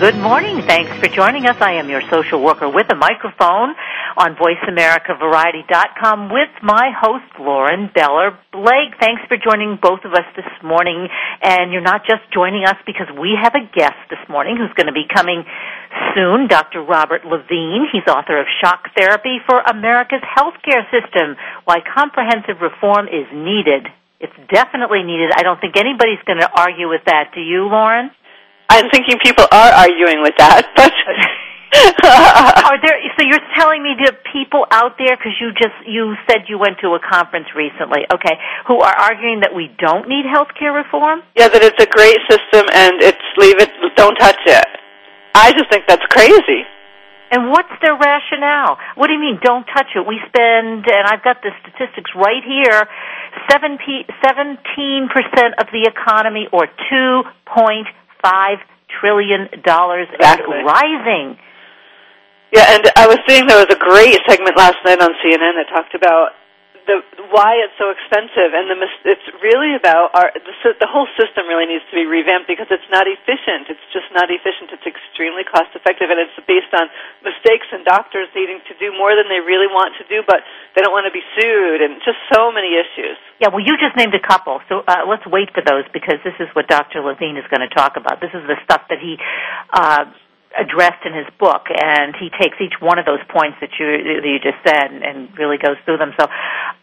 Good morning. Thanks for joining us. I am your social worker with a microphone on VoiceAmericaVariety.com with my host, Lauren Beller Blake. Thanks for joining both of us this morning. And you're not just joining us because we have a guest this morning who's going to be coming soon, Dr. Robert Levine. He's author of Shock Therapy for America's Healthcare System, Why Comprehensive Reform is Needed. It's definitely needed. I don't think anybody's going to argue with that. Do you, Lauren? I'm thinking people are arguing with that, but are there? So you're telling me there are people out there because you just you said you went to a conference recently, okay, who are arguing that we don't need health care reform? Yeah, that it's a great system and it's leave it, don't touch it. I just think that's crazy. And what's their rationale? What do you mean, don't touch it? We spend, and I've got the statistics right here, 17% of the economy or 2.5 trillion dollars exactly. and rising. Yeah, and I was seeing there was a great segment last night on CNN that talked about the why it's so expensive, and the it's really about our the, the whole system really needs to be revamped because it's not efficient. It's just not efficient. It's extremely cost effective, and it's based on mistakes and doctors needing to do more than they really want to do, but they don't want to be sued, and just so many issues. Yeah, well, you just named a couple, so uh, let's wait for those because this is what Dr. Levine is going to talk about. This is the stuff that he. Uh, addressed in his book, and he takes each one of those points that you that you just said and, and really goes through them. So,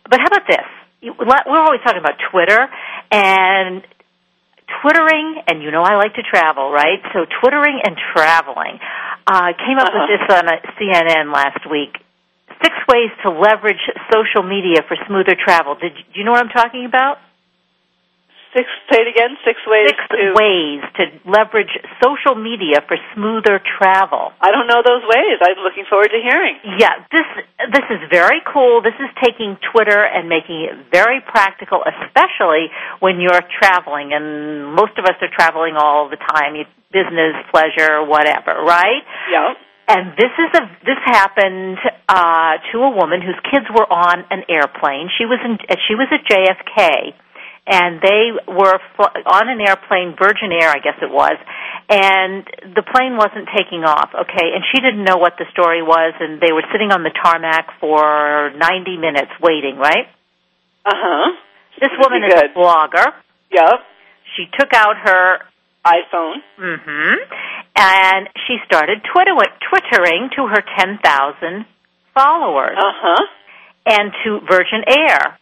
but how about this? We're always talking about Twitter and twittering, and you know I like to travel, right? So twittering and traveling. I uh, came up uh-huh. with this on a CNN last week. Six ways to leverage social media for smoother travel. Did do you know what I'm talking about? Six, say it again. Six ways. Six to, ways to leverage social media for smoother travel. I don't know those ways. I'm looking forward to hearing. Yeah, this this is very cool. This is taking Twitter and making it very practical, especially when you're traveling. And most of us are traveling all the time, business, pleasure, whatever, right? Yeah. And this is a this happened uh, to a woman whose kids were on an airplane. She was in she was at JFK and they were on an airplane, Virgin Air, I guess it was, and the plane wasn't taking off, okay, and she didn't know what the story was, and they were sitting on the tarmac for 90 minutes waiting, right? Uh-huh. This woman is a blogger. Yep. She took out her iPhone. Mm-hmm. And she started Twitter- twittering to her 10,000 followers. Uh-huh. And to Virgin Air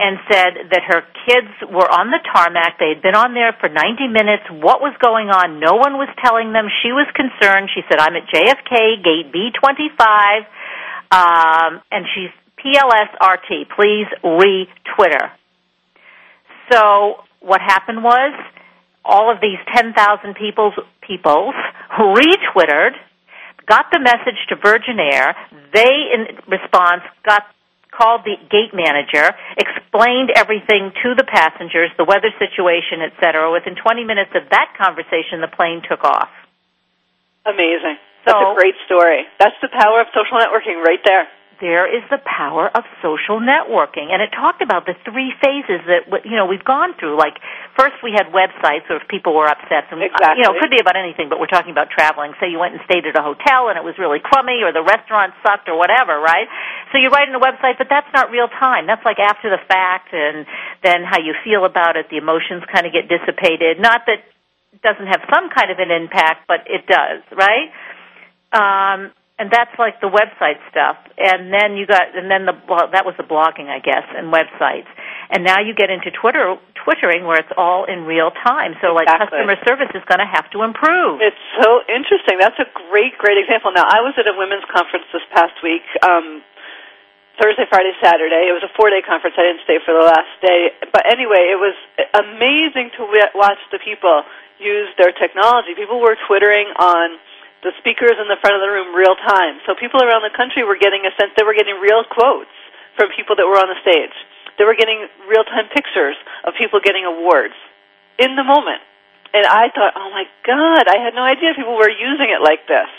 and said that her kids were on the tarmac. They had been on there for 90 minutes. What was going on? No one was telling them. She was concerned. She said, I'm at JFK, gate B25, um, and she's PLSRT. Please re-Twitter. So what happened was all of these 10,000 people's, peoples retwittered, got the message to Virgin Air. They, in response, got called the gate manager, explained everything to the passengers, the weather situation, etc. Within 20 minutes of that conversation, the plane took off. Amazing. That's so, a great story. That's the power of social networking right there there is the power of social networking. And it talked about the three phases that, you know, we've gone through. Like, first we had websites where if people were upset. And, exactly. You know, it could be about anything, but we're talking about traveling. Say you went and stayed at a hotel and it was really crummy or the restaurant sucked or whatever, right? So you write in a website, but that's not real time. That's like after the fact and then how you feel about it, the emotions kind of get dissipated. Not that it doesn't have some kind of an impact, but it does, right? Um, and that's like the website stuff. And then you got, and then the well, that was the blogging, I guess, and websites. And now you get into Twitter, twittering where it's all in real time. So like Exactly. customer service is going to have to improve. It's so interesting. That's a great, great example. Now, I was at a women's conference this past week, um, Thursday, Friday, Saturday. It was a four-day conference. I didn't stay for the last day, but anyway, it was amazing to w- watch the people use their technology. People were twittering on the speakers in the front of the room real time. So people around the country were getting a sense they were getting real quotes from people that were on the stage. They were getting real time pictures of people getting awards in the moment. And I thought, oh my God, I had no idea people were using it like this.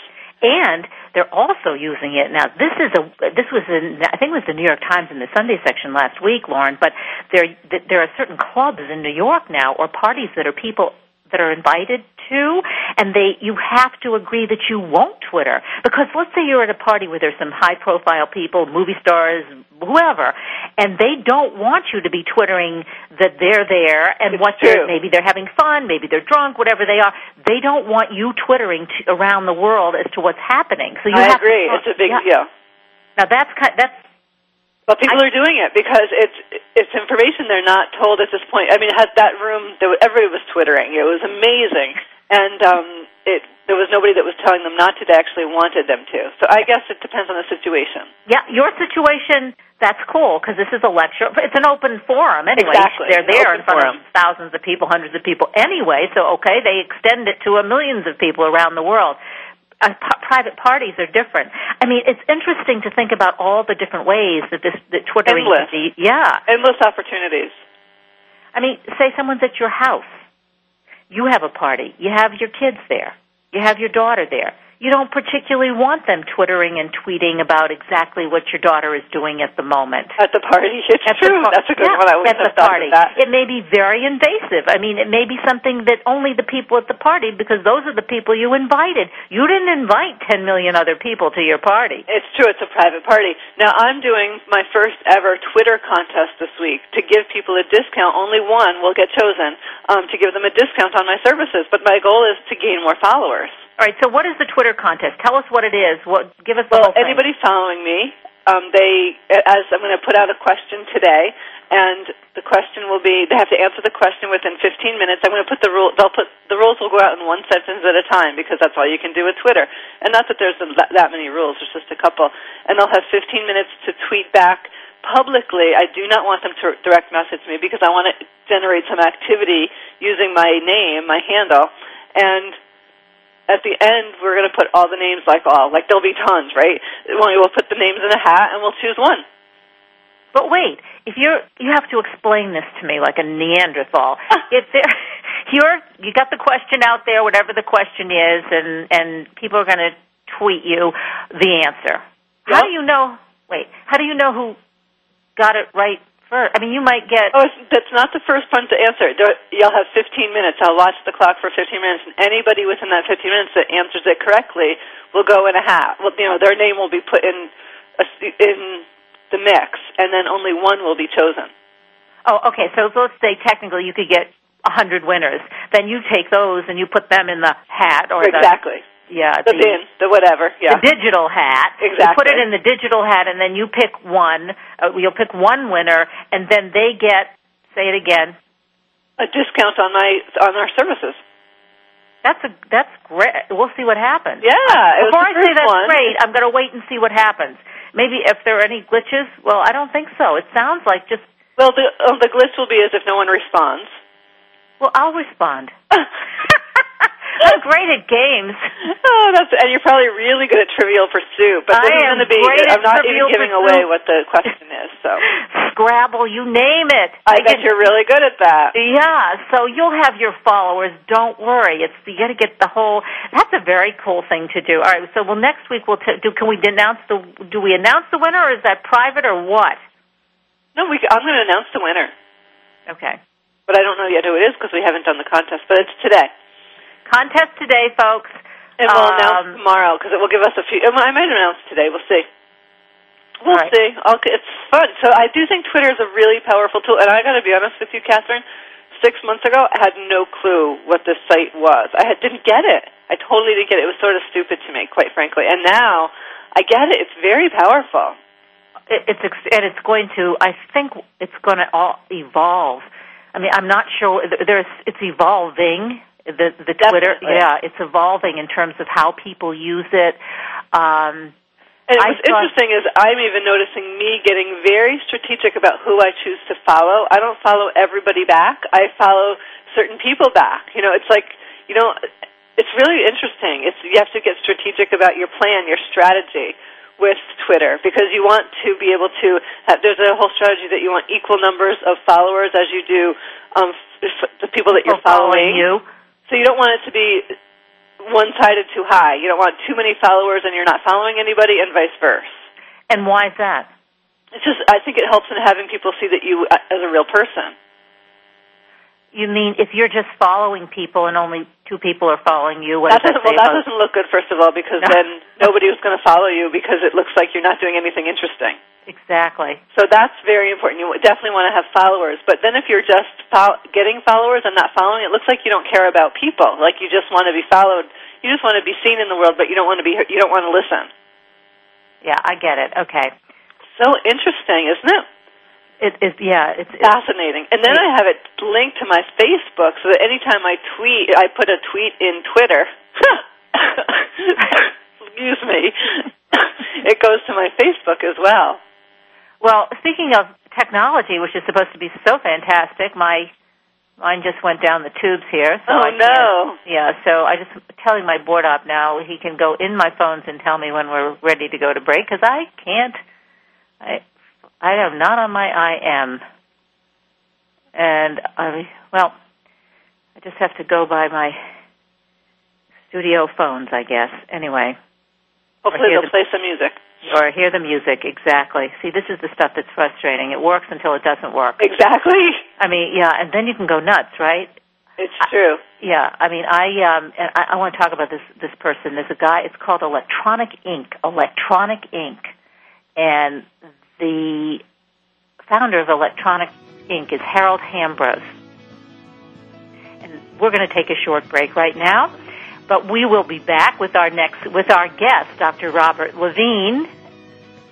and they're also using it now. This is a this was in I think it was the New York Times in the Sunday section last week, Lauren. But there there are certain clubs in New York now or parties that are people that are invited to, and they you have to agree that you won't Twitter because let's say you're at a party where there's some high profile people, movie stars, whoever, and they don't want you to be twittering that they're there and It's what true. they're maybe they're having fun, maybe they're drunk, whatever they are. They don't want you twittering to, around the world as to what's happening. So you I have agree. To, It's a big yeah. deal. Now that's kind, that's But people I- are doing it because it's it's information they're not told at this point. I mean, it had that room. Everybody was twittering. It was amazing, and um, it there was nobody that was telling them not to. They actually wanted them to. So I guess it depends on the situation. yeah. Your situation that's cool because this is a lecture. It's an open forum anyway. Exactly, They're there open in front forum. of thousands of people, hundreds of people anyway. So okay, they extend it to a millions of people around the world. Uh, p- private parties are different. I mean, it's interesting to think about all the different ways that this that twittering Endless. can be. Yeah. Endless opportunities. I mean, say someone's at your house. You have a party. You have your kids there. You have your daughter there. You don't particularly want them twittering and tweeting about exactly what your daughter is doing at the moment. At the party, it's At true. par- That's a good yeah, one. I wouldn't at the party. that. It may be very invasive. I mean, it may be something that only the people at the party, because those are the people you invited. You didn't invite 10 million other people to your party. It's true. It's a private party. Now I'm doing my first ever Twitter contest this week to give people a discount. Only one will get chosen um, to give them a discount on my services. But my goal is to gain more followers. All right, so what is the Twitter contest? Tell us what it is. What give us the Well, anybody following me, um, they as I'm going to put out a question today, and the question will be they have to answer the question within 15 minutes. I'm going to put the rule. They'll put the rules will go out in one sentence at a time because that's all you can do with Twitter. And not that there's that, that many rules. There's just a couple. And they'll have 15 minutes to tweet back publicly. I do not want them to direct message me because I want to generate some activity using my name, my handle, and at the end, we're going to put all the names like all. Like there'll be tons, right? Well, put the names in a hat and we'll choose one. But wait, if you're you have to explain this to me like a Neanderthal. if there you're you got the question out there, whatever the question is, and and people are going to tweet you the answer. How do you know? Wait, how do you know who got it right first? I mean, you might get. Oh, that's not the first one to answer. There, you'll have 15 minutes. I'll watch the clock for 15 minutes, and anybody within that 15 minutes that answers it correctly will go in a hat. Well, you know, their name will be put in a, in the mix, and then only one will be chosen. Oh, okay. So let's say technically you could get a hundred winners. Then you take those and you put them in the hat or exactly. The yeah The bin, the whatever. Yeah. the digital hat. Exactly. You put it in the digital hat, and then you pick one. Uh, you'll pick one winner, and then they get. Say it again. a discount on my on our services. That's a that's great. We'll see what happens. Yeah, was Before the I say that's one. great, I'm going to wait and see what happens. Maybe if there are any glitches. Well, I don't think so. It sounds like just. Well, the uh, the glitch will be as if no one responds. Well, I'll respond. I'm great at games. oh, that's and you're probably really good at Trivial Pursuit, but I this is going to be I'm not even giving Pursuit. away what the question is, so Scrabble, you name it. I bet can- you're really good at that. Yeah, so you'll have your followers. Don't worry. It's you got to get the whole. That's a very cool thing to do. All right. So, well, next week we'll t- do. Can we announce the? Do we announce the winner, or is that private, or what? No, we, I'm going to announce the winner, Okay. but I don't know yet who it is because we haven't done the contest. But it's today, Contest today, folks. and we'll Um, announce tomorrow because it will give us a few. I might announce today. We'll see. We'll right. see. Okay, it's fun. So I do think Twitter is a really powerful tool, and I got to be honest with you, Kathryn. Six months ago, I had no clue what this site was. I had, didn't get it. I totally didn't get it. It was sort of stupid to me, quite frankly. And now I get it. It's very powerful. it, it's ex- and it's going to. I think it's going to all evolve. I mean, I'm not sure. There's it's evolving. The the Twitter, yeah, it's evolving in terms of how people use it. Um, And what's thought- interesting is I'm even noticing me getting very strategic about who I choose to follow. I don't follow everybody back. I follow certain people back. You know, it's like you know, it's really interesting. It's you have to get strategic about your plan, your strategy with Twitter because you want to be able to have. There's a whole strategy that you want equal numbers of followers as you do um, f- the people that you're following following. you. So you don't want it to be one-sided too high. You don't want too many followers and you're not following anybody, and vice versa. And why is that? It's just I think it helps in having people see that you uh, as a real person. You mean if you're just following people and only two people are following you? What That does that doesn't well. That doesn't look good. First of all, because No. then nobody is going to follow you because it looks like you're not doing anything interesting. Exactly. So that's very important. You definitely want to have followers. But then if you're just fol- getting followers and not following, it looks like you don't care about people. Like you just want to be followed. You just want to be seen in the world, but you don't want to be. You don't want to listen. Yeah, I get it. Okay. So interesting, isn't it? It is. Yeah, it's, it's Fascinating. And then I have it linked to my Facebook so that anytime I tweet, I put a tweet in Twitter. Excuse me. it goes to my Facebook as well. Well, speaking of technology, which is supposed to be so fantastic, my mine just went down the tubes here. So Oh, I no. Yeah, so I just telling my board op now he can go in my phones and tell me when we're ready to go to break because I can't. I I am not on my IM, and I well, I just have to go by my studio phones, I guess. Anyway. Hopefully they'll the- play some music. Or hear the music, exactly. See, this is the stuff that's frustrating. It works until it doesn't work. Exactly. I mean, yeah, and then you can go nuts, right? It's true. Yeah, I mean, I um, and I, I want to talk about this this person. There's a guy. It's called Electronic Ink. Electronic Ink, and the founder of Electronic Ink is Harold Hambrose. And we're going to take a short break right now, but we will be back with our next with our guest, Dr. Robert Levine,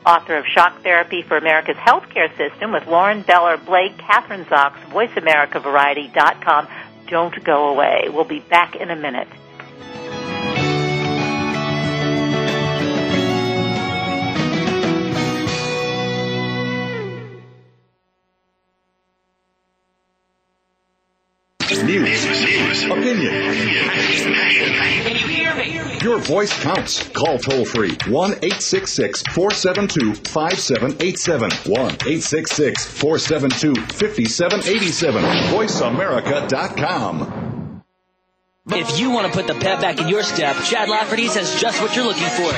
author of Shock Therapy for America's Healthcare System, with Lauren Beller, Blake, Kathryn Zox, VoiceAmericaVariety.com. Don't go away. We'll be back in a minute. Voice counts. Call toll free 1 866 472 5787. 1 866 472 5787. VoiceAmerica.com. If you want to put the pep back in your step, Chad Lafferty has just what you're looking for.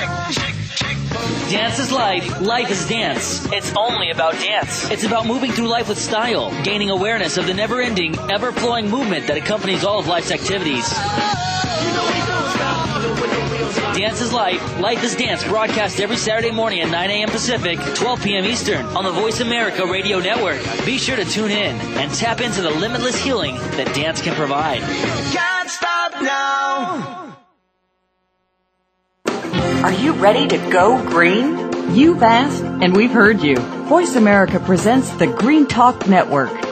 Dance is life. Life is dance. It's only about dance. It's about moving through life with style, gaining awareness of the never-ending, ever-flowing movement that accompanies all of life's activities. Dance is Life, Life is Dance, broadcast every Saturday morning at 9 a.m. Pacific, 12 p.m. Eastern on the Voice America Radio Network. Be sure to tune in and tap into the limitless healing that dance can provide. Can't stop now. Are you ready to go green? You've asked, and we've heard you. Voice America presents the Green Talk Network.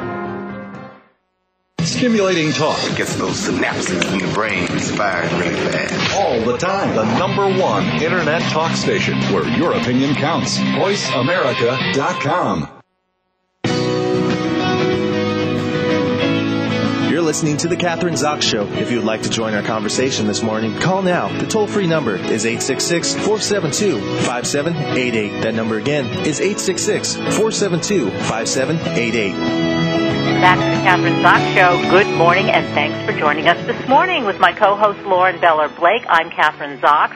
Stimulating talk Gets those synapses in the brain firing really fast. all the time. The number one internet talk station where your opinion counts. VoiceAmerica.com. You're listening to The Kathryn Zox Show. If you would like to join our conversation this morning, call now. The toll free number is 866 472 5788. That number again is 866 472 5788. Back to the Kathryn Zox Show. Good morning, and thanks for joining us this morning with my co-host Lauren Beller Blake. I'm Kathryn Zox,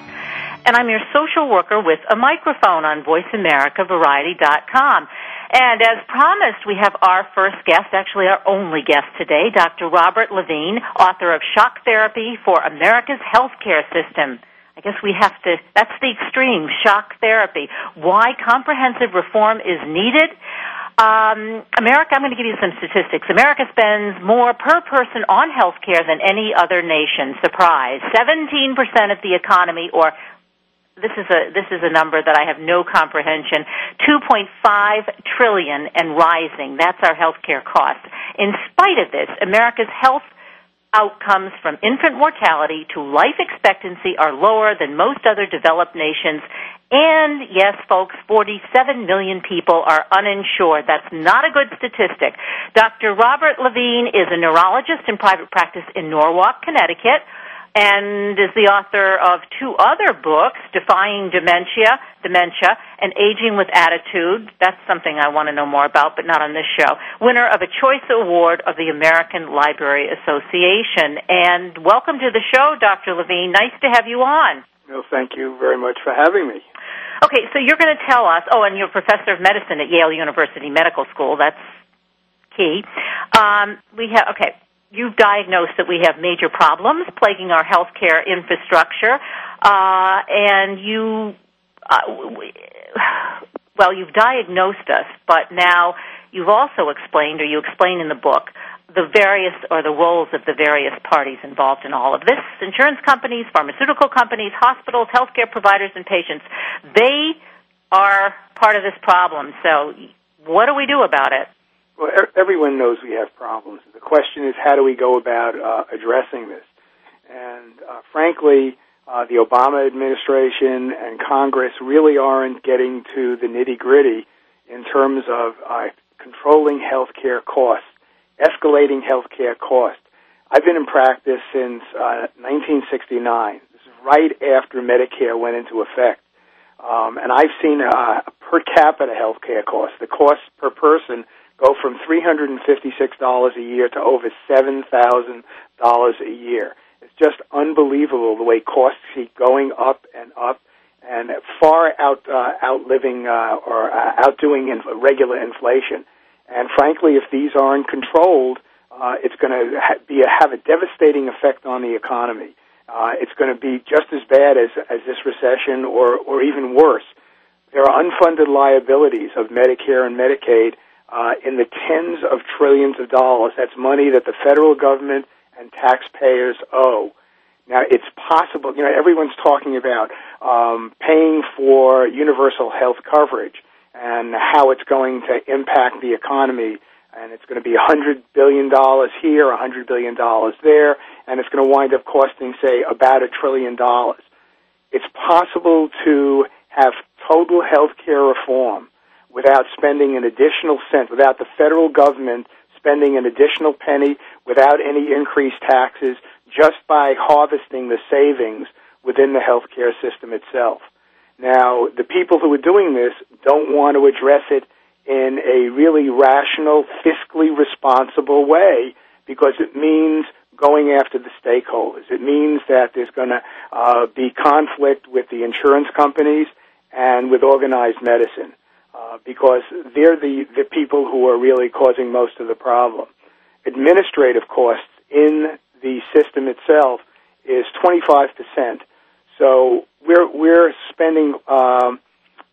and I'm your social worker with a microphone on VoiceAmericaVariety.com. And as promised, we have our first guest, actually our only guest today, Dr. Robert Levine, author of Shock Therapy for America's Healthcare System. I guess we have to, that's the extreme, shock therapy. Why comprehensive reform is needed. Um, America, I'm going to give you some statistics. America spends more per person on health care than any other nation. Surprise. 17% of the economy, or this is a this is a number that I have no comprehension. 2.5 trillion and rising. That's our healthcare cost. In spite of this, America's health outcomes from infant mortality to life expectancy are lower than most other developed nations. And yes, folks, 47 million people are uninsured. That's not a good statistic. Dr. Robert Levine is a neurologist in private practice in Norwalk, Connecticut and is the author of two other books, Defying Dementia, Dementia, and Aging with Attitude. That's something I want to know more about, but not on this show. Winner of a Choice Award of the American Library Association. And welcome to the show, Dr. Levine. Nice to have you on. No, thank you very much for having me. Okay, so you're going to tell us, oh, and you're a professor of medicine at Yale University Medical School. That's key. Um, we have, okay, you've diagnosed that we have major problems plaguing our healthcare infrastructure, uh, and you, uh, well, you've diagnosed us, but now you've also explained, or you explain in the book, the various or the roles of the various parties involved in all of this insurance companies, pharmaceutical companies, hospitals, healthcare providers, and patients. They are part of this problem. So, what do we do about it? Well, everyone knows we have problems. The question is, how do we go about uh, addressing this? And uh, frankly, uh, the Obama administration and Congress really aren't getting to the nitty gritty in terms of uh, controlling healthcare costs, escalating healthcare costs. I've been in practice since 1969. Uh, this is right after Medicare went into effect. Um, and I've seen uh, per capita healthcare costs, the cost per person go from $356 a year to over $7,000 a year. It's just unbelievable the way costs keep going up and up and far out uh, outliving uh, or uh, outdoing in regular inflation. And frankly, if these aren't controlled, uh, it's going to ha- be a, have a devastating effect on the economy. Uh, it's going to be just as bad as as this recession, or or even worse. There are unfunded liabilities of Medicare and Medicaid uh, in the tens of trillions of dollars. That's money that the federal government and taxpayers owe. Now, it's possible, you know, everyone's talking about um, paying for universal health coverage and how it's going to impact the economy. And it's going to be $100 billion here, $100 billion there, and it's going to wind up costing, say, about a trillion dollars. It's possible to have total health care reform without spending an additional cent, without the federal government spending an additional penny, without any increased taxes, just by harvesting the savings within the healthcare system itself. Now, the people who are doing this don't want to address it in a really rational, fiscally responsible way because it means going after the stakeholders. It means that there's going to uh, be conflict with the insurance companies and with organized medicine. Uh, because they're the, the people who are really causing most of the problem. Administrative costs in the system itself is 25%. So we're, we're spending, um,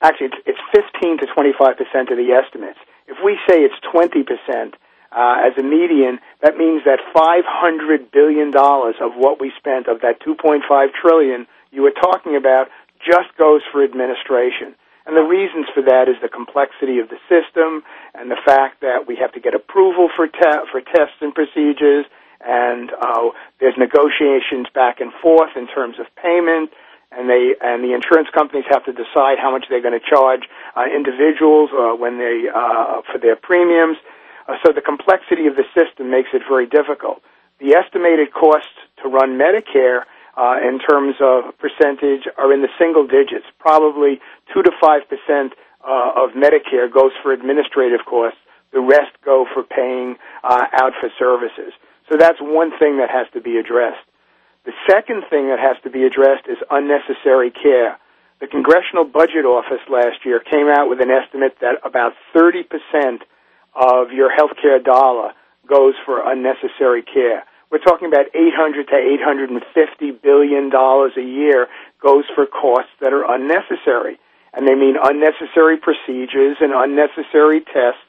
actually it's, it's 15 to 25% of the estimates. If we say it's 20%, uh, as a median, that means that $500 billion of what we spent, of that 2.5 trillion you were talking about, just goes for administration. And the reasons for that is the complexity of the system and the fact that we have to get approval for te- for tests and procedures, and uh, there's negotiations back and forth in terms of payment, and they and the insurance companies have to decide how much they're going to charge uh, individuals uh, when they uh, for their premiums. Uh, so the complexity of the system makes it very difficult. the estimated costs to run Medicare uh, in terms of percentage are in the single digits. Probably two to five percent uh, of Medicare goes for administrative costs. The rest go for paying uh, out for services. So that's one thing that has to be addressed. The second thing that has to be addressed is unnecessary care. The Congressional Budget Office last year came out with an estimate that about 30% of your healthcare dollar goes for unnecessary care. We're talking about 800 to 850 billion dollars a year goes for costs that are unnecessary. And they mean unnecessary procedures and unnecessary tests.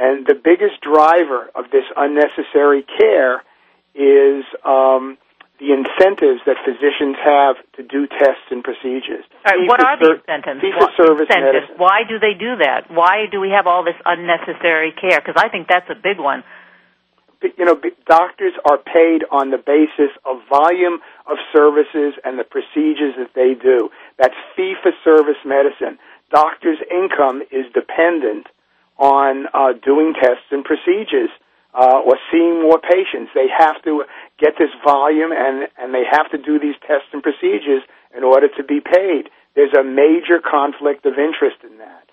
And the biggest driver of this unnecessary care is um, the incentives that physicians have to do tests and procedures. Right, what are the incentives? Fee for service incentives. medicine. Why do they do that? Why do we have all this unnecessary care? Because I think that's a big one you know, doctors are paid on the basis of volume of services and the procedures that they do. That's fee for service medicine. Doctors' income is dependent on uh, doing tests and procedures uh, or seeing more patients. They have to get this volume and, and they have to do these tests and procedures in order to be paid. There's a major conflict of interest in that.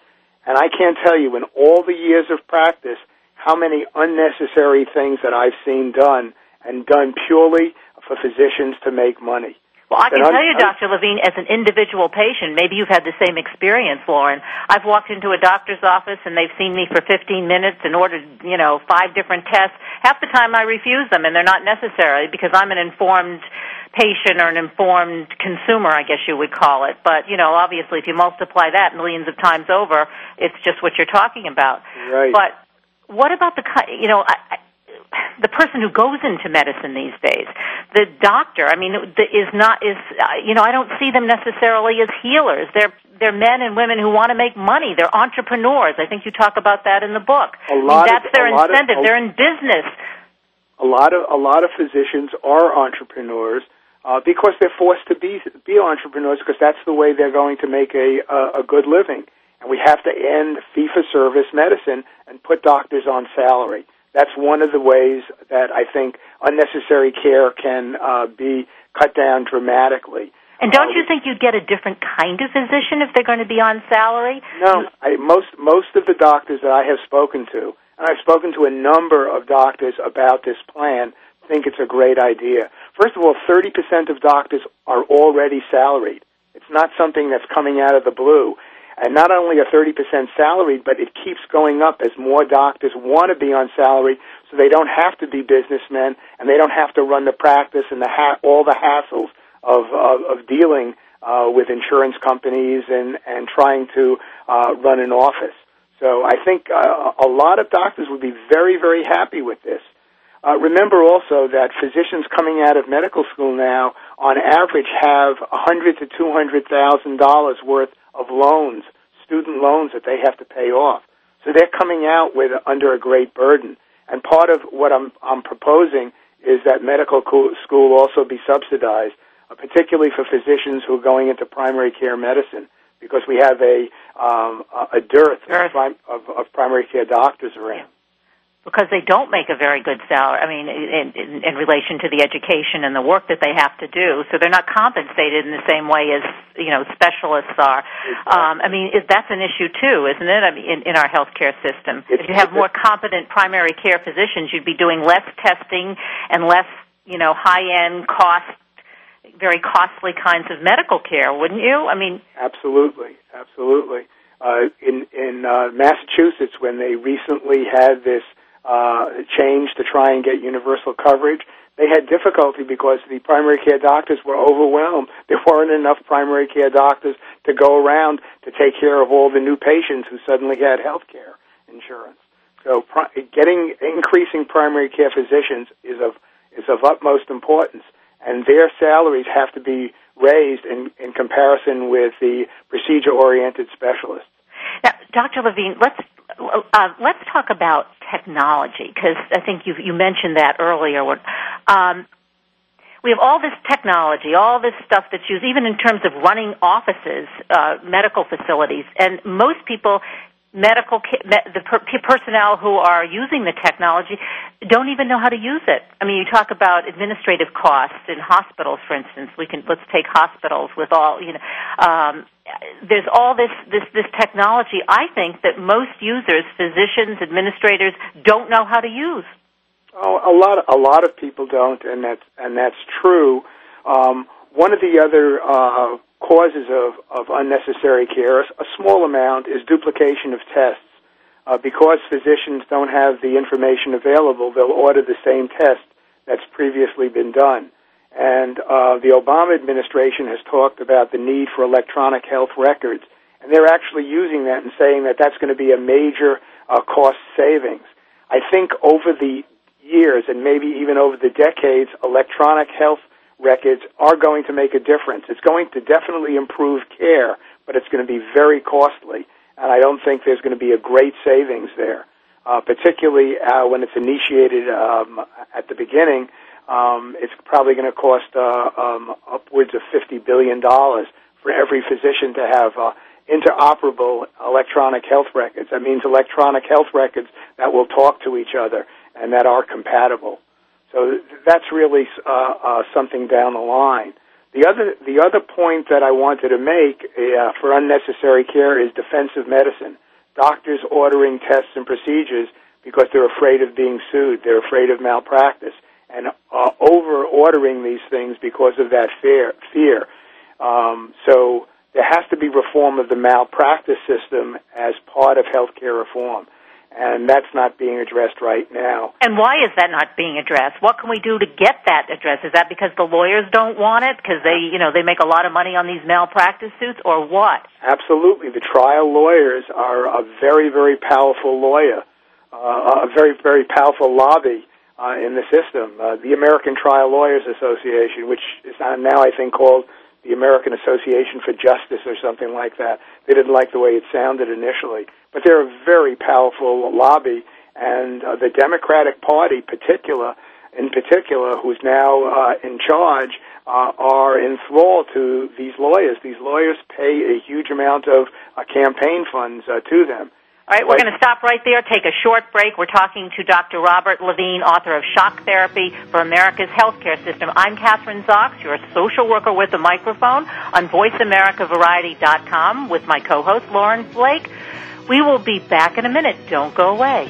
And I can't tell you, in all the years of practice, how many unnecessary things that I've seen done and done purely for physicians to make money. Well, I can tell you, Dr. Levine, as an individual patient, maybe you've had the same experience, Lauren. I've walked into a doctor's office and they've seen me for 15 minutes and ordered, you know, five different tests. Half the time I refuse them and they're not necessary because I'm an informed patient or an informed consumer, I guess you would call it. But, you know, obviously if you multiply that millions of times over, it's just what you're talking about. Right. But what about the you know I, the person who goes into medicine these days? The doctor i mean is not is uh, you know i don't see them necessarily as healers. They're they're men and women who want to make money. They're entrepreneurs. I think you talk about that in the book. A lot I mean, that's of, their incentive. of, they're in business. A lot of a lot of physicians are entrepreneurs uh, because they're forced to be be entrepreneurs because that's the way they're going to make a a, a good living and we have to end fee for service medicine and put doctors on salary. That's one of the ways that I think unnecessary care can uh, be cut down dramatically. And don't uh, you think you'd get a different kind of physician if they're going to be on salary? No, I, most most of the doctors that I have spoken to, and I've spoken to a number of doctors about this plan, think it's a great idea. First of all, 30% of doctors are already salaried. It's not something that's coming out of the blue and not only are 30% salaried, but it keeps going up as more doctors want to be on salary, so they don't have to be businessmen and they don't have to run the practice and the ha- all the hassles of of, of dealing uh, with insurance companies and and trying to uh, run an office. So I think uh, a lot of doctors would be very very happy with this. Uh, remember also that physicians coming out of medical school now, on average, have a hundred to two hundred thousand dollars worth of loans, student loans that they have to pay off. So they're coming out with under a great burden. And part of what I'm, I'm proposing is that medical school also be subsidized, uh, particularly for physicians who are going into primary care medicine, because we have a um, a dearth of, of, of primary care doctors around because they don't make a very good salary. I mean, in, in, in relation to the education and the work that they have to do, so they're not compensated in the same way as you know specialists are. Um, I mean, is, that's an issue too, isn't it? I mean, in, in our healthcare system, if you have more competent primary care physicians, you'd be doing less testing and less, you know, high-end cost very costly kinds of medical care, wouldn't you? I mean, absolutely, absolutely. Uh, in in uh, Massachusetts, when they recently had this uh, change to try and get universal coverage. They had difficulty because the primary care doctors were overwhelmed. There weren't enough primary care doctors to go around to take care of all the new patients who suddenly had health care insurance. So pri- getting increasing primary care physicians is of is of utmost importance, and their salaries have to be raised in, in comparison with the procedure oriented specialists. Now, Dr. Levine, let's uh, let's talk about technology because I think you you mentioned that earlier. Um, we have all this technology, all this stuff that's used, even in terms of running offices, uh, medical facilities, and most people medical the personnel who are using the technology don't even know how to use it. I mean, you talk about administrative costs in hospitals, for instance. We can let's take hospitals with all you know. Um, there's all this this this technology. I think that most users, physicians, administrators, don't know how to use. Oh, a lot a lot of people don't, and that's and that's true. Um, one of the other uh, causes of, of unnecessary care, a small amount, is duplication of tests. Uh, because physicians don't have the information available, they'll order the same test that's previously been done. And uh, the Obama administration has talked about the need for electronic health records, and they're actually using that and saying that that's going to be a major uh, cost savings. I think over the years and maybe even over the decades, electronic health records are going to make a difference. It's going to definitely improve care, but it's going to be very costly, and I don't think there's going to be a great savings there, uh, particularly uh, when it's initiated um, at the beginning. Um, it's probably going to cost uh, um, upwards of fifty billion dollars for every physician to have uh, interoperable electronic health records. That means electronic health records that will talk to each other and that are compatible. So that's really uh, uh, something down the line. The other the other point that I wanted to make uh, for unnecessary care is defensive medicine. Doctors ordering tests and procedures because they're afraid of being sued. They're afraid of malpractice and uh, over ordering these things because of that fear. Fear. Um, so there has to be reform of the malpractice system as part of healthcare reform and that's not being addressed right now. And why is that not being addressed? What can we do to get that addressed? Is that because the lawyers don't want it because they, you know, they make a lot of money on these malpractice suits, or what? Absolutely, the trial lawyers are a very, very powerful lawyer, uh, a very, very powerful lobby. Uh, in the system, uh, the American Trial Lawyers Association, which is now I think called the American Association for Justice or something like that. They didn't like the way it sounded initially, but they're a very powerful lobby, and uh, the Democratic Party, particular in particular, who's now uh, in charge, uh, are enthralled to these lawyers. These lawyers pay a huge amount of uh, campaign funds uh, to them. All right, we're going to stop right there, take a short break. We're talking to Dr. Robert Levine, author of Shock Therapy for America's Healthcare System. I'm Kathryn Zox, your social worker with a microphone on VoiceAmericaVariety.com with my co-host Lauren Blake. We will be back in a minute. Don't go away.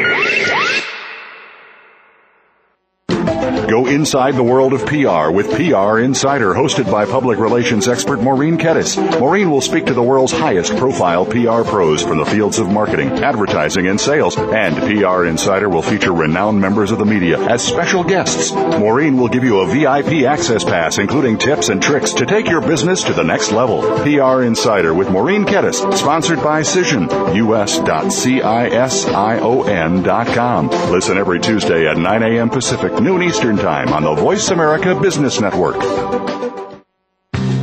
Go inside the world of PR with PR Insider, hosted by public relations expert Maureen Kettis. Maureen will speak to the world's highest profile PR pros from the fields of marketing, advertising, and sales. And PR Insider will feature renowned members of the media as special guests. Maureen will give you a VIP access pass, including tips and tricks to take your business to the next level. PR Insider with Maureen Kettis, sponsored by Cision, us.cision.com. Listen every Tuesday at 9 a.m. Pacific, noon Eastern Time on the Voice America Business Network.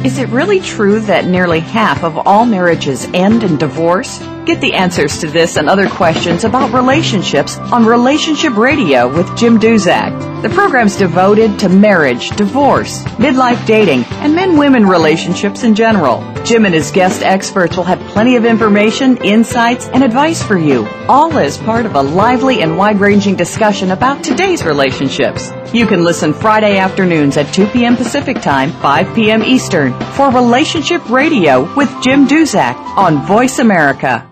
Is it really true that nearly half of all marriages end in divorce? Get the answers to this and other questions about relationships on Relationship Radio with Jim Duzak. The program's devoted to marriage, divorce, midlife dating, and men-women relationships in general. Jim and his guest experts will have plenty of information, insights, and advice for you, all as part of a lively and wide-ranging discussion about today's relationships. You can listen Friday afternoons at 2 p.m. Pacific Time, 5 p.m. Eastern for Relationship Radio with Jim Duzak on Voice America.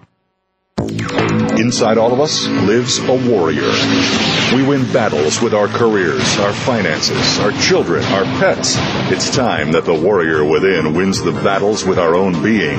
Inside all of us lives a warrior. We win battles with our careers, our finances, our children, our pets. It's time that the warrior within wins the battles with our own being.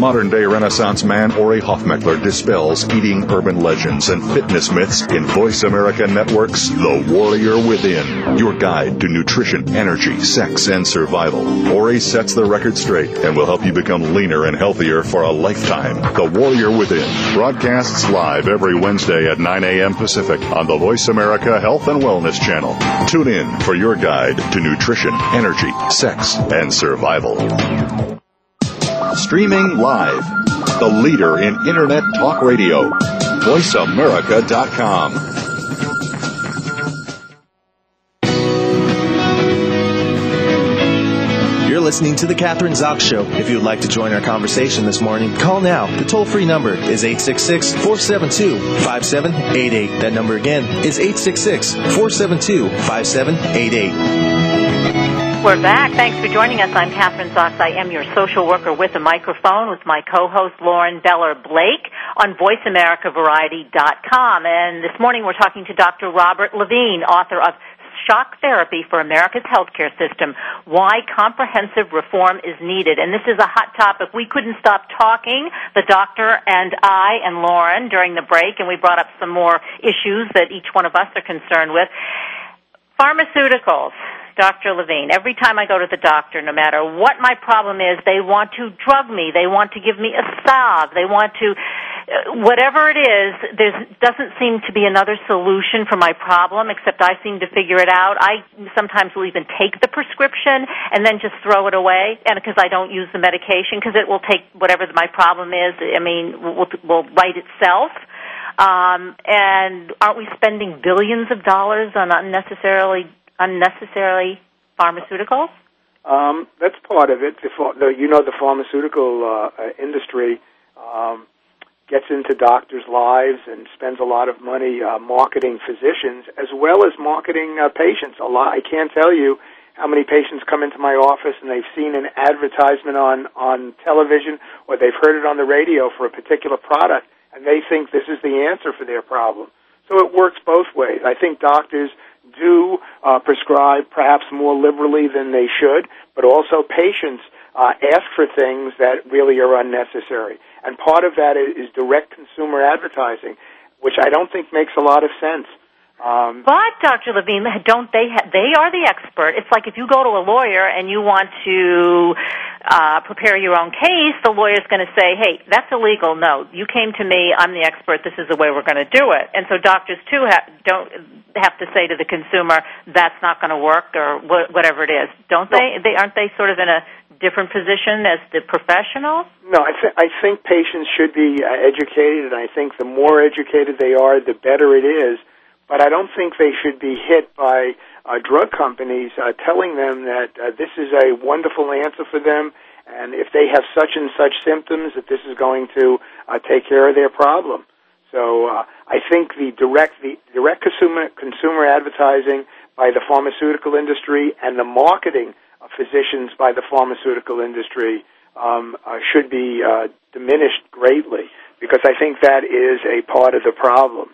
Modern day Renaissance man Ori Hofmekler dispels eating urban legends and fitness myths in Voice America Network's The Warrior Within, your guide to nutrition, energy, sex, and survival. Ori sets the record straight and will help you become leaner and healthier for a lifetime. The Warrior Within broadcasts live every Wednesday at 9 a.m. Pacific on the Voice Voice America Health and Wellness Channel. Tune in for your guide to nutrition, energy, sex, and survival. Streaming live. The leader in Internet Talk Radio. VoiceAmerica.com. listening to The Kathryn Zox Show. If you would like to join our conversation this morning, call now. The toll free number is 866 472 5788. That number again is 866 472 5788. We're back. Thanks for joining us. I'm Kathryn Zox. I am your social worker with a microphone with my co-host Lauren Beller Blake on VoiceAmericaVariety.com. And this morning we're talking to Dr. Robert Levine, author of shock therapy for America's healthcare system, why comprehensive reform is needed. And this is a hot topic. We couldn't stop talking, the doctor and I and Lauren during the break, and we brought up some more issues that each one of us are concerned with. Pharmaceuticals. Dr. Levine, every time I go to the doctor, no matter what my problem is, they want to drug me. They want to give me a salve. They want to whatever it is, there doesn't seem to be another solution for my problem except I seem to figure it out. I sometimes will even take the prescription and then just throw it away, and because I don't use the medication, because it will take whatever my problem is. I mean, will will write itself. Um, and aren't we spending billions of dollars on unnecessarily unnecessarily pharmaceuticals? Um, that's part of it. The, the, you know, the pharmaceutical uh, industry um, gets into doctors' lives and spends a lot of money uh, marketing physicians as well as marketing uh, patients. A lot. I can't tell you how many patients come into my office and they've seen an advertisement on on television or they've heard it on the radio for a particular product and they think this is the answer for their problem. So it works both ways. I think doctors do uh, prescribe perhaps more liberally than they should, but also patients uh, ask for things that really are unnecessary. And part of that is, is direct consumer advertising, which I don't think makes a lot of sense. Um, but Dr. Levine, don't they? Ha- they are the expert. It's like if you go to a lawyer and you want to uh, prepare your own case, the lawyer's going to say, "Hey, that's illegal. No, you came to me. I'm the expert. This is the way we're going to do it." And so doctors too ha- don't have to say to the consumer, "That's not going to work," or wh- whatever it is. Don't they? They aren't they sort of in a different position as the professional? No, I, th- I think patients should be uh, educated, and I think the more educated they are, the better it is but I don't think they should be hit by uh, drug companies uh, telling them that uh, this is a wonderful answer for them, and if they have such and such symptoms, that this is going to uh, take care of their problem. So uh, I think the direct the direct consumer consumer advertising by the pharmaceutical industry and the marketing physicians by the pharmaceutical industry um, uh, should be uh, diminished greatly because I think that is a part of the problem.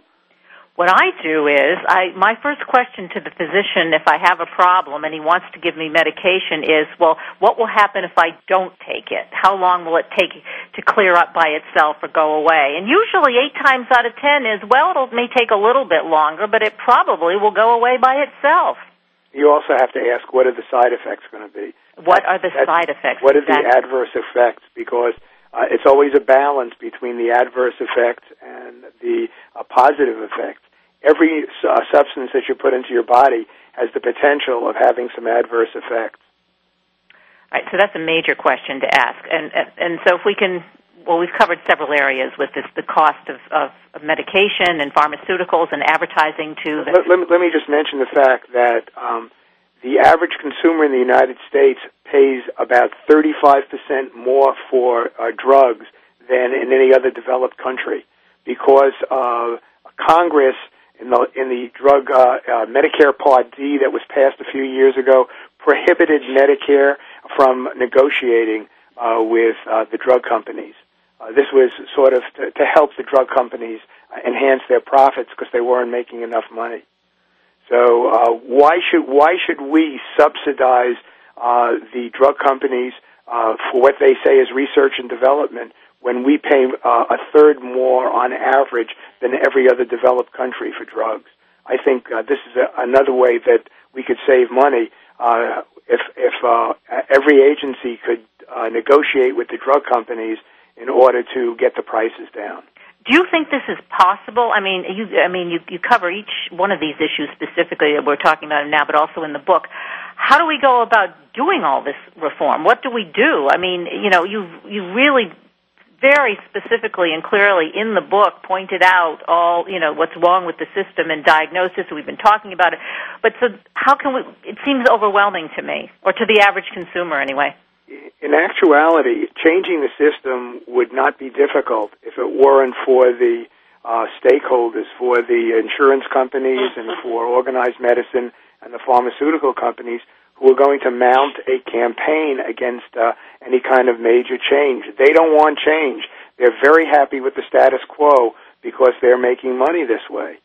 What I do is, I my first question to the physician, if I have a problem and he wants to give me medication, is, well, what will happen if I don't take it? How long will it take to clear up by itself or go away? And usually, eight times out of ten is, well, it may take a little bit longer, but it probably will go away by itself. You also have to ask, what are the side effects going to be? What are the side effects? What are the adverse effects? Because uh, it's always a balance between the adverse effects and the uh, positive effects every uh, substance that you put into your body has the potential of having some adverse effects. All right, so that's a major question to ask, and and, and so if we can, well, we've covered several areas with this, the cost of, of, medication and pharmaceuticals and advertising to. The... Let, let, me, let me just mention the fact that um, the average consumer in the United States pays about 35% more for uh, drugs than in any other developed country because Congress in the in the drug uh, uh, Medicare Part D that was passed a few years ago prohibited Medicare from negotiating uh, with uh, the drug companies. Uh, this was sort of to, to help the drug companies enhance their profits because they weren't making enough money. So uh, why should why should we subsidize uh, the drug companies for what they say is research and development when we pay a third more on average than every other developed country for drugs. I think this is a, another way that we could save money if, if every agency could negotiate with the drug companies in order to get the prices down. do you think this is possible? I mean, you, I mean, you, you cover each one of these issues specifically that we're talking about now, but also in the book. How do we go about doing all this reform? What do we do? I mean, you know, you you really very specifically and clearly in the book pointed out all you know what's wrong with the system and diagnosis. We've been talking about it, but so how can we? It seems overwhelming to me, or to the average consumer anyway in actuality, changing the system would not be difficult if it weren't for the uh, stakeholders, for the insurance companies and for organized medicine and the pharmaceutical companies who are going to mount a campaign against uh, any kind of major change. They don't want change. They're very happy with the status quo because they're making money this way.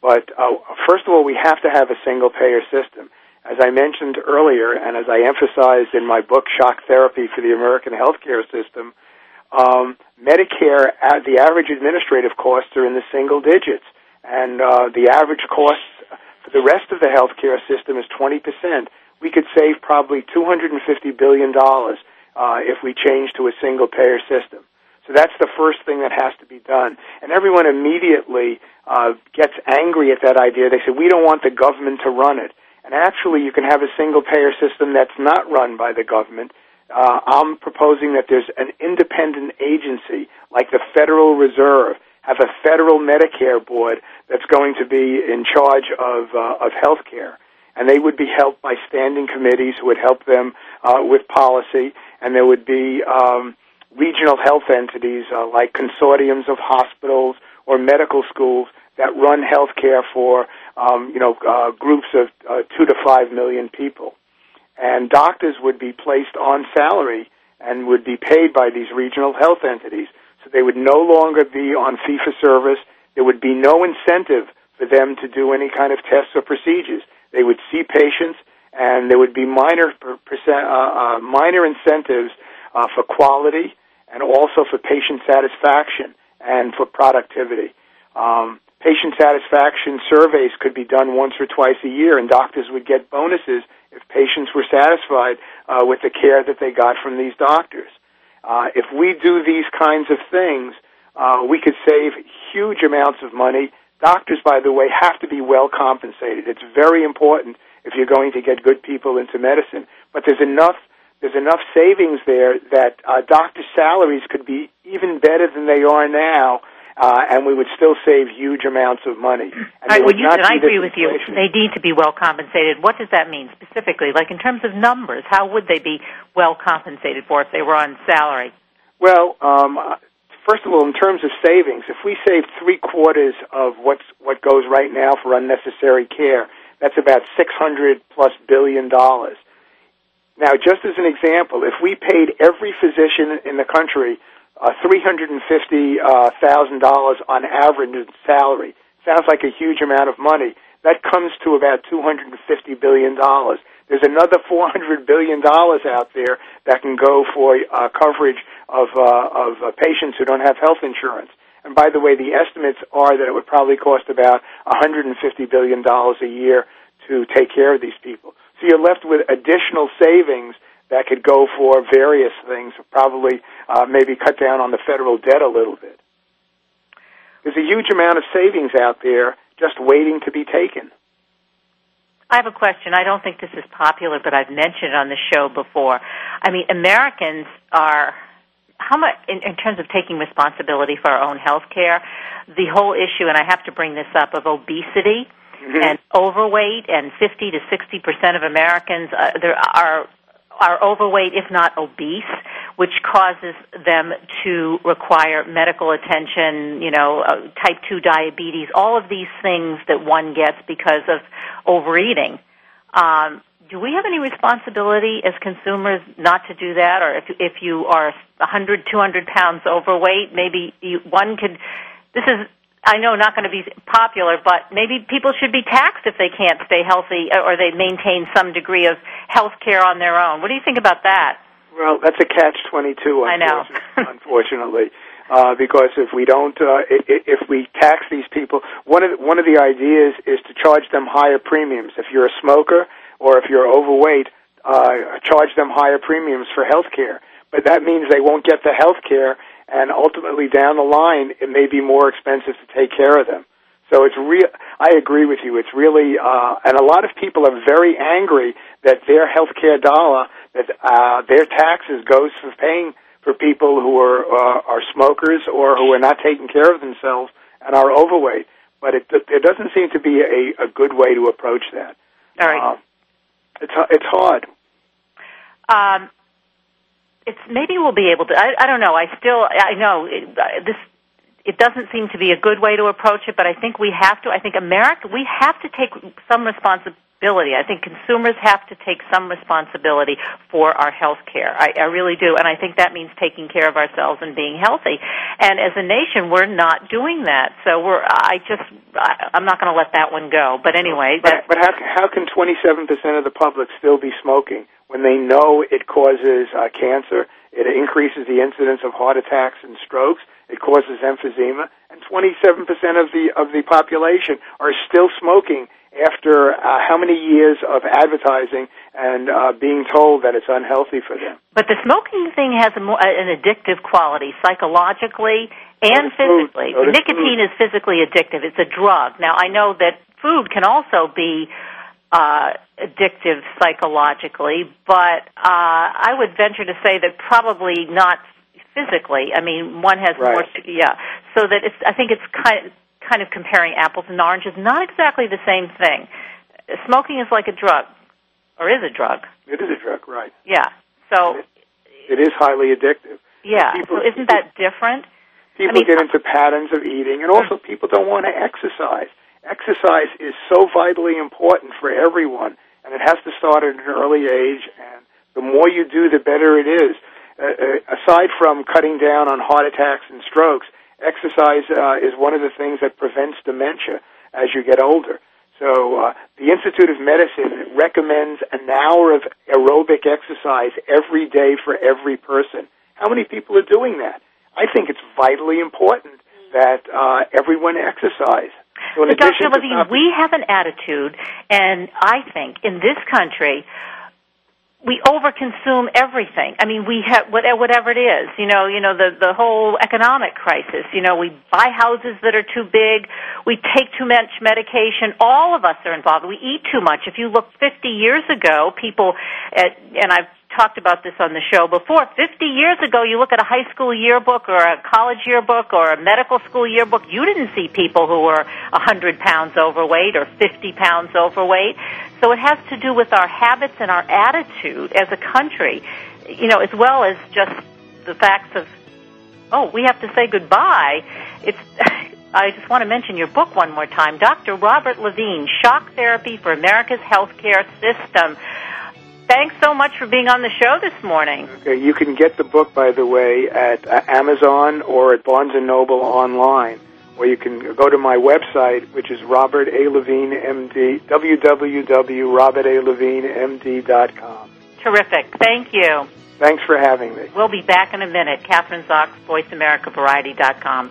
But uh, first of all, we have to have a single payer system. As I mentioned earlier, and as I emphasized in my book, Shock Therapy for the American Healthcare System, um, Medicare, uh, the average administrative costs are in the single digits, and uh, the average cost for the rest of the healthcare system is 20%. We could save probably $250 billion uh, if we change to a single payer system. So that's the first thing that has to be done. And everyone immediately uh, gets angry at that idea. They say, we don't want the government to run it. And actually, you can have a single payer system that's not run by the government. Uh, I'm proposing that there's an independent agency like the Federal Reserve have a federal Medicare board that's going to be in charge of uh, of healthcare, and they would be helped by standing committees who would help them uh, with policy, and there would be um, regional health entities uh, like consortiums of hospitals or medical schools that run healthcare for um, you know uh, groups of uh, two to five million people, and doctors would be placed on salary and would be paid by these regional health entities. So they would no longer be on fee for service. There would be no incentive for them to do any kind of tests or procedures. They would see patients, and there would be minor percent, uh, uh, minor incentives uh, for quality and also for patient satisfaction and for productivity. Um, patient satisfaction surveys could be done once or twice a year, and doctors would get bonuses if patients were satisfied uh, with the care that they got from these doctors. Uh, if we do these kinds of things, uh, we could save huge amounts of money. Doctors, by the way, have to be well compensated. It's very important if you're going to get good people into medicine. But there's enough there's enough savings there that uh, doctors' salaries could be even better than they are now uh, and we would still save huge amounts of money. And, right, well, you, and I agree with you. They need to be well compensated. What does that mean specifically? Like in terms of numbers, how would they be well compensated for if they were on salary? Well, um, first of all, in terms of savings, if we save three quarters of what's what goes right now for unnecessary care, that's about six hundred plus billion dollars. Now, just as an example, if we paid every physician in the country uh, $350,000 uh, on average in salary. Sounds like a huge amount of money. That comes to about $250 billion. There's another $400 billion out there that can go for uh, coverage of, uh, of uh, patients who don't have health insurance. And by the way, the estimates are that it would probably cost about $150 billion a year to take care of these people. So you're left with additional savings that could go for various things, probably uh, maybe cut down on the federal debt a little bit. There's a huge amount of savings out there just waiting to be taken. I have a question. I don't think this is popular, but I've mentioned it on the show before. I mean, Americans are how much in, in terms of taking responsibility for our own health care, the whole issue, and I have to bring this up, of obesity mm-hmm. and overweight, and 50 to 60 percent of Americans uh, there are are overweight, if not obese, which causes them to require medical attention, you know, uh, type 2 diabetes, all of these things that one gets because of overeating. Um, do we have any responsibility as consumers not to do that? Or if, if you are 100, 200 pounds overweight, maybe you, one could, this is I know not going to be popular, but maybe people should be taxed if they can't stay healthy or they maintain some degree of health care on their own. What do you think about that? Well, that's a catch twenty two. I know. unfortunately, uh, because if we don't, uh, if we tax these people, one of the, one of the ideas is to charge them higher premiums. If you're a smoker or if you're overweight, uh, charge them higher premiums for health care. But that means they won't get the health care and ultimately down the line, it may be more expensive to take care of them. So it's real. I agree with you. It's really, uh, and a lot of people are very angry that their health care dollar, that uh, their taxes goes for paying for people who are uh, are smokers or who are not taking care of themselves and are overweight. But it there doesn't seem to be a, a good way to approach that. All right. Uh, it's it's hard. Um, it's maybe we'll be able to. I, I don't know. I still I know it, uh, this. It doesn't seem to be a good way to approach it, but I think we have to. I think America we have to take some responsibility responsibility. I think consumers have to take some responsibility for our health care. I, I really do. And I think that means taking care of ourselves and being healthy. And as a nation, we're not doing that. So we're, I just, I, I'm not going to let that one go. But anyway. But, but how, how can 27% of the public still be smoking when they know it causes uh, cancer? It increases the incidence of heart attacks and strokes. It causes emphysema, and 27% of the of the population are still smoking after uh, how many years of advertising and uh, being told that it's unhealthy for them. But the smoking thing has a more, an addictive quality psychologically and physically. Nicotine food. is physically addictive. It's a drug. Now I know that food can also be uh, addictive psychologically, but uh, I would venture to say that probably not physically. I mean, one has right. more. Yeah, so that it's. I think it's kind. Of, kind of comparing apples and oranges. Not exactly the same thing. Smoking is like a drug, or is a drug. It is a drug, right? Yeah. So it is highly addictive. Yeah. People, so isn't that different? People I mean, get into patterns of eating, and also people don't want to exercise. Exercise is so vitally important for everyone, and it has to start at an early age. And the more you do, the better it is. Uh, uh, aside from cutting down on heart attacks and strokes, exercise uh, is one of the things that prevents dementia as you get older. So uh, the Institute of Medicine recommends an hour of aerobic exercise every day for every person. How many people are doing that? I think it's vitally important that uh, everyone exercise. So but Dr. Levine, we have an attitude, and I think in this country, we overconsume everything. I mean, we have whatever it is. You know, you know the the whole economic crisis. You know, we buy houses that are too big. We take too much medication. All of us are involved. We eat too much. If you look 50 years ago, people, at, and I've talked about this on the show before. 50 years ago, you look at a high school yearbook or a college yearbook or a medical school yearbook, you didn't see people who were 100 pounds overweight or 50 pounds overweight. So it has to do with our habits and our attitude as a country, you know, as well as just the facts of, oh, we have to say goodbye. It's, I just want to mention your book one more time. Dr. Robert Levine, Shock Therapy for America's Healthcare System thanks so much for being on the show this morning. Okay, you can get the book, by the way, at uh, Amazon or at Barnes and Noble online, or you can go to my website, which is Robert A. Levine, MD, www.robertalevinemd.com. Terrific. Thank you. Thanks for having me. We'll be back in a minute. Kathryn Zox, VoiceAmericaVariety.com.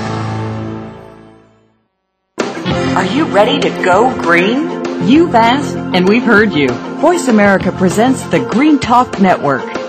Are you ready to go green? You've asked, and we've heard you. Voice America presents the Green Talk Network.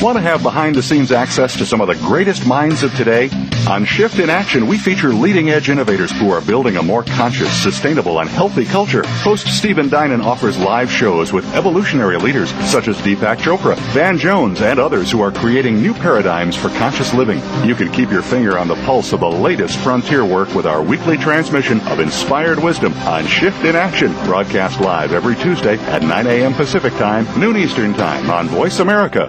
Want to have behind the scenes access to some of the greatest minds of today? On Shift in Action, we feature leading edge innovators who are building a more conscious, sustainable, and healthy culture. Host Stephen Dinan offers live shows with evolutionary leaders such as Deepak Chopra, Van Jones, and others who are creating new paradigms for conscious living. You can keep your finger on the pulse of the latest frontier work with our weekly transmission of inspired wisdom on Shift in Action, broadcast live every Tuesday at 9 a.m. Pacific Time, noon Eastern Time on Voice America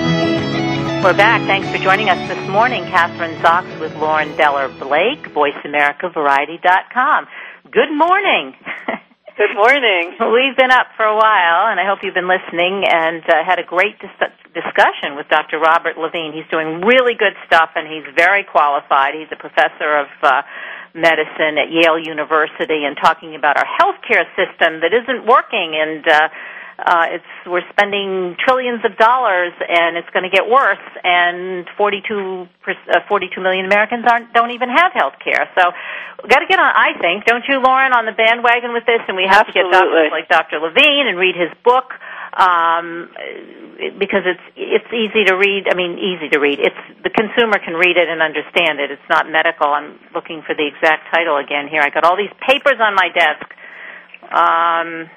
We're back. Thanks for joining us this morning. Kathryn Zox with Lauren Beller Blake, VoiceAmericaVariety.com. Good morning. Good morning. We've been up for a while, and I hope you've been listening and uh, had a great dis- discussion with Dr. Robert Levine. He's doing really good stuff, and he's very qualified. He's a professor of uh, medicine at Yale University and talking about our healthcare system that isn't working and uh, uh, it's we're spending trillions of dollars, and it's going to get worse. And 42 uh, 42 million Americans aren't don't even have health care. So we've got to get on. I think, don't you, Lauren, on the bandwagon with this? And we have Absolutely. to get doctors like Dr. Levine and read his book um, because it's it's easy to read. I mean, easy to read. It's the consumer can read it and understand it. It's not medical. I'm looking for the exact title again here. I got all these papers on my desk. Um,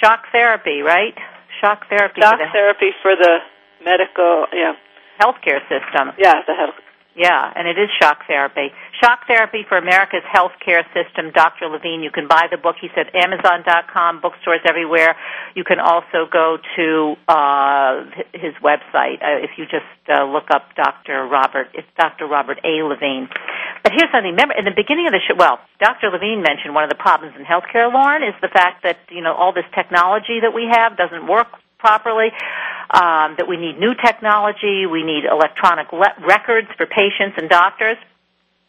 shock therapy, right? Shock therapy. Shock for the therapy for the medical, yeah, healthcare system. yeah, the health. Yeah, and it is shock therapy. Shock therapy for America's healthcare system. Dr. Levine. You can buy the book. He said Amazon.com, bookstores everywhere. You can also go to uh, his website uh, if you just uh, look up Dr. Robert. It's Dr. Robert A. Levine. But here's something. Remember, in the beginning of the show, well, Dr. Levine mentioned one of the problems in healthcare, Lauren, is the fact that you know all this technology that we have doesn't work properly. Um, that we need new technology. We need electronic le- records for patients and doctors.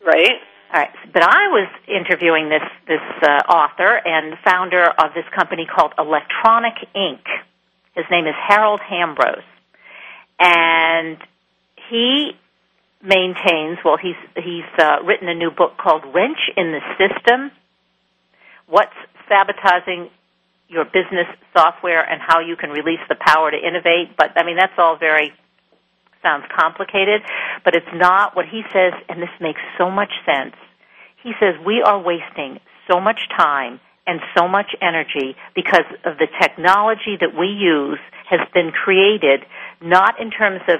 Right. All right, but I was interviewing this this uh, author and founder of this company called Electronic Ink. His name is Harold Hambrose, and he maintains. Well, he's he's uh, written a new book called Wrench in the System: What's Sabotaging Your Business Software and How You Can Release the Power to Innovate. But I mean, that's all very sounds complicated, but it's not what he says, and this makes so much sense. He says we are wasting so much time and so much energy because of the technology that we use has been created not in terms of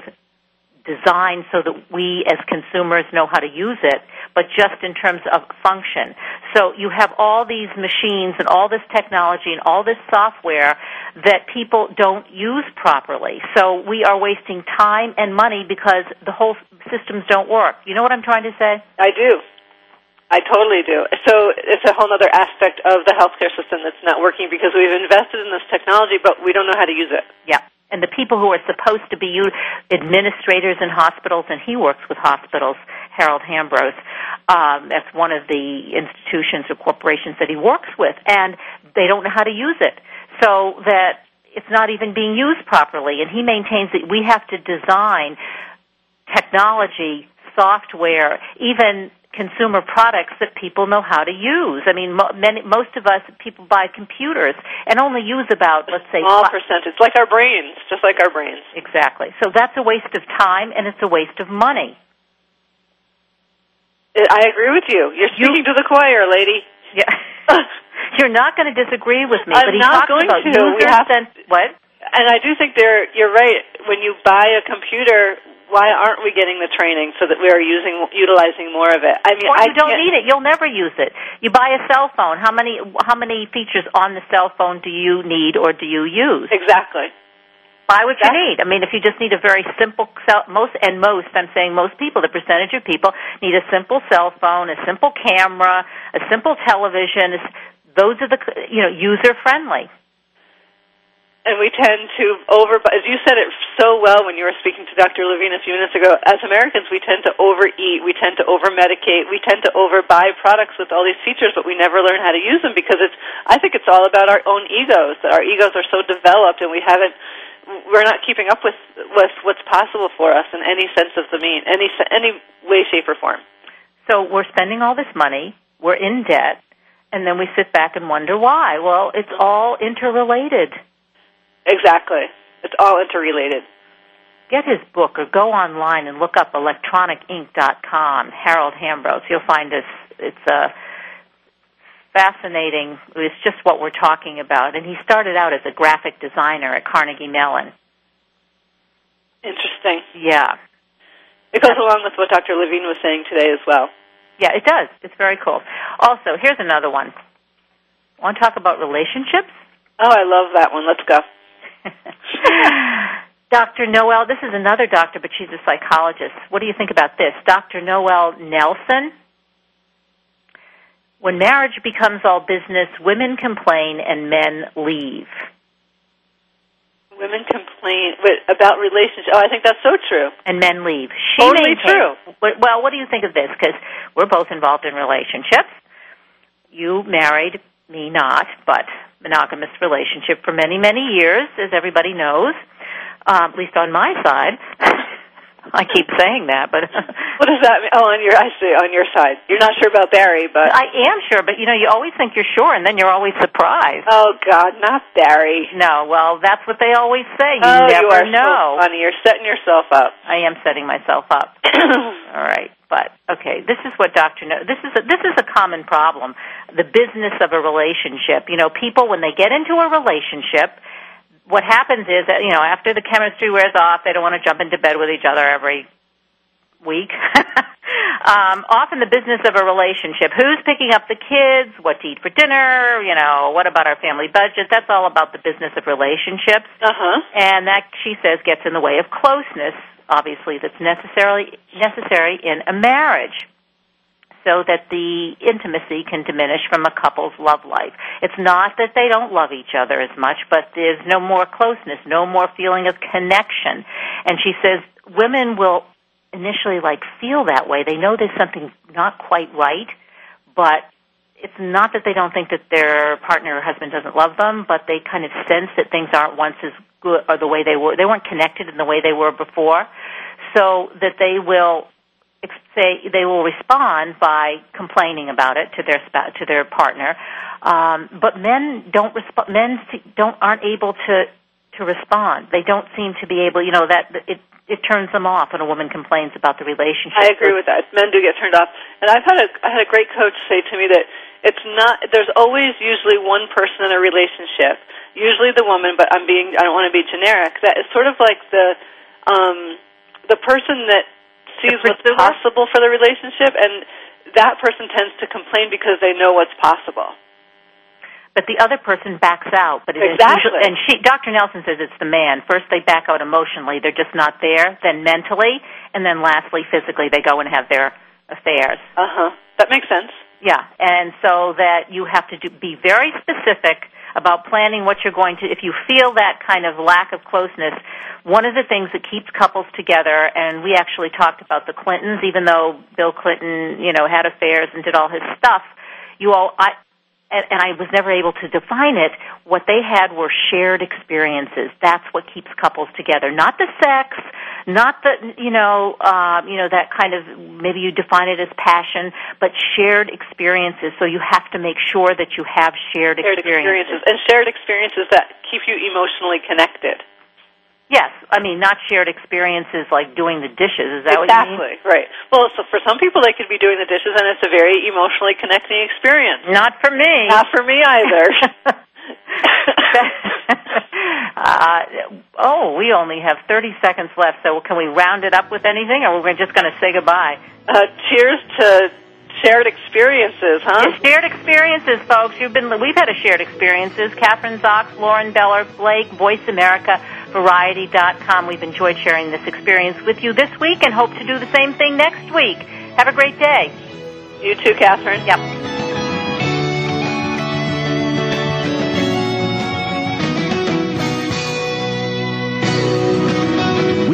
design so that we as consumers know how to use it, but just in terms of function. So you have all these machines and all this technology and all this software that people don't use properly. So we are wasting time and money because the whole systems don't work. You know what I'm trying to say? I do. I totally do. So it's a whole other aspect of the healthcare system that's not working because we've invested in this technology, but we don't know how to use it. Yeah. And the people who are supposed to be administrators in hospitals, and he works with hospitals, Harold Hambrose. Um, that's one of the institutions or corporations that he works with, and they don't know how to use it. So that it's not even being used properly. And he maintains that we have to design technology, software, even consumer products that people know how to use. I mean, mo- many, most of us people buy computers and only use about let's say Small fi- percentage, like our brains, just like our brains. Exactly. So that's a waste of time and it's a waste of money. I agree with you. You're speaking to the choir, lady. Yeah. You're not going to disagree with me, I'm but he not going about to. We have- cent- what? And I do think there you're right. When you buy a computer, why aren't we getting the training so that we are using utilizing more of it? I mean, or I you don't can't- need it. You'll never use it. You buy a cell phone. How many how many features on the cell phone do you need or do you use? Exactly. Buy what you need. I mean, if you just need a very simple cell, most and most, I'm saying most people, the percentage of people need a simple cell phone, a simple camera, a simple television. Those are the you know user friendly. And we tend to over, as you said it so well when you were speaking to Dr. Levine a few minutes ago, as Americans we tend to overeat, we tend to over-medicate, we tend to overbuy products with all these features, but we never learn how to use them because it's, I think it's all about our own egos, that our egos are so developed and we haven't, we're not keeping up with, with what's possible for us in any sense of the mean, any, any way, shape, or form. So we're spending all this money, we're in debt, and then we sit back and wonder why. Well, it's all interrelated. Exactly. It's all interrelated. Get his book or go online and look up electronicink.com, Harold Hambrose. You'll find this. It's a fascinating. It's just what we're talking about. And he started out as a graphic designer at Carnegie Mellon. Interesting. Yeah. It goes along with what Dr. Levine was saying today as well. Yeah, it does. It's very cool. Also, here's another one. Want to talk about relationships? Oh, I love that one. Let's go. Dr. Noelle, this is another doctor, but she's a psychologist. What do you think about this? Dr. Noelle Nelson. When marriage becomes all business, women complain and men leave. Women complain about relationships. Oh, I think that's so true. And men leave. She Totally maintains- true. Well, what do you think of this? Because we're both involved in relationships. You married, me not, but monogamous relationship for many, many years, as everybody knows. Um, at least on my side. I keep saying that, but What does that mean? Oh, on your I see on your side. You're not sure about Barry, but I am sure. But you know, you always think you're sure, and then you're always surprised. oh God, not Barry. No, well, that's what they always say. You oh, never you are know. so funny. You're setting yourself up. I am setting myself up. All right, but okay, this is what Doctor. No- this is a, this is a common problem. The business of a relationship. You know, people when they get into a relationship, what happens is that you know after the chemistry wears off, they don't want to jump into bed with each other every week. um, often the business of a relationship. Who's picking up the kids? What to eat for dinner? You know, what about our family budget? That's all about the business of relationships. Uh huh. And that she says gets in the way of closeness, obviously that's necessarily necessary in a marriage. So that the intimacy can diminish from a couple's love life. It's not that they don't love each other as much, but there's no more closeness, no more feeling of connection. And she says women will initially like feel that way. They know there's something not quite right, but it's not that they don't think that their partner or husband doesn't love them, but they kind of sense that things aren't once as good or the way they were. They weren't connected in the way they were before, so that they will say they will respond by complaining about it to their to their partner. Um, but men don't respond. Men don't aren't able to to respond. They don't seem to be able. You know that it it turns them off when a woman complains about the relationship. I agree with that. Men do get turned off, and I've had a I had a great coach say to me that it's not. There's always usually one person in a relationship, usually the woman, but I'm being I don't want to be generic. That is sort of like the um, the person that sees what's possible for the relationship, and that person tends to complain because they know what's possible. but the other person backs out. But it is Exactly. usually- and she, Dr. Nelson says it's the man. First, they back out emotionally; they're just not there. Then mentally, and then lastly, physically, they go and have their affairs. Uh huh. That makes sense. Yeah, and so that you have to do, be very specific about planning what you're going to. If you feel that kind of lack of closeness, one of the things that keeps couples together, and we actually talked about the Clintons, even though Bill Clinton, you know, had affairs and did all his stuff. You all, I, and, and I was never able to define it. What they had were shared experiences. That's what keeps couples together. Not the sex, not the you know um, you know that kind of maybe you define it as passion, but shared experiences. So you have to make sure that you have shared, Shared experiences and shared experiences that keep you emotionally connected. Yes, I mean not shared experiences like doing the dishes. Is that what you mean? exactly right. Well, so for some people, they could be doing the dishes, and it's a very emotionally connecting experience. Not for me. Not for me either. uh, Oh, we only have 30 seconds left, so can we round it up with anything, or we're just going to say goodbye? Uh, cheers to shared experiences, huh? Shared experiences, folks. You've been we've had a shared experiences. Kathryn Zox, Lauren Beller, Blake, Voice America, Variety.com. We've enjoyed sharing this experience with you this week, and hope to do the same thing next week. Have a great day. You too, Kathryn. Yep.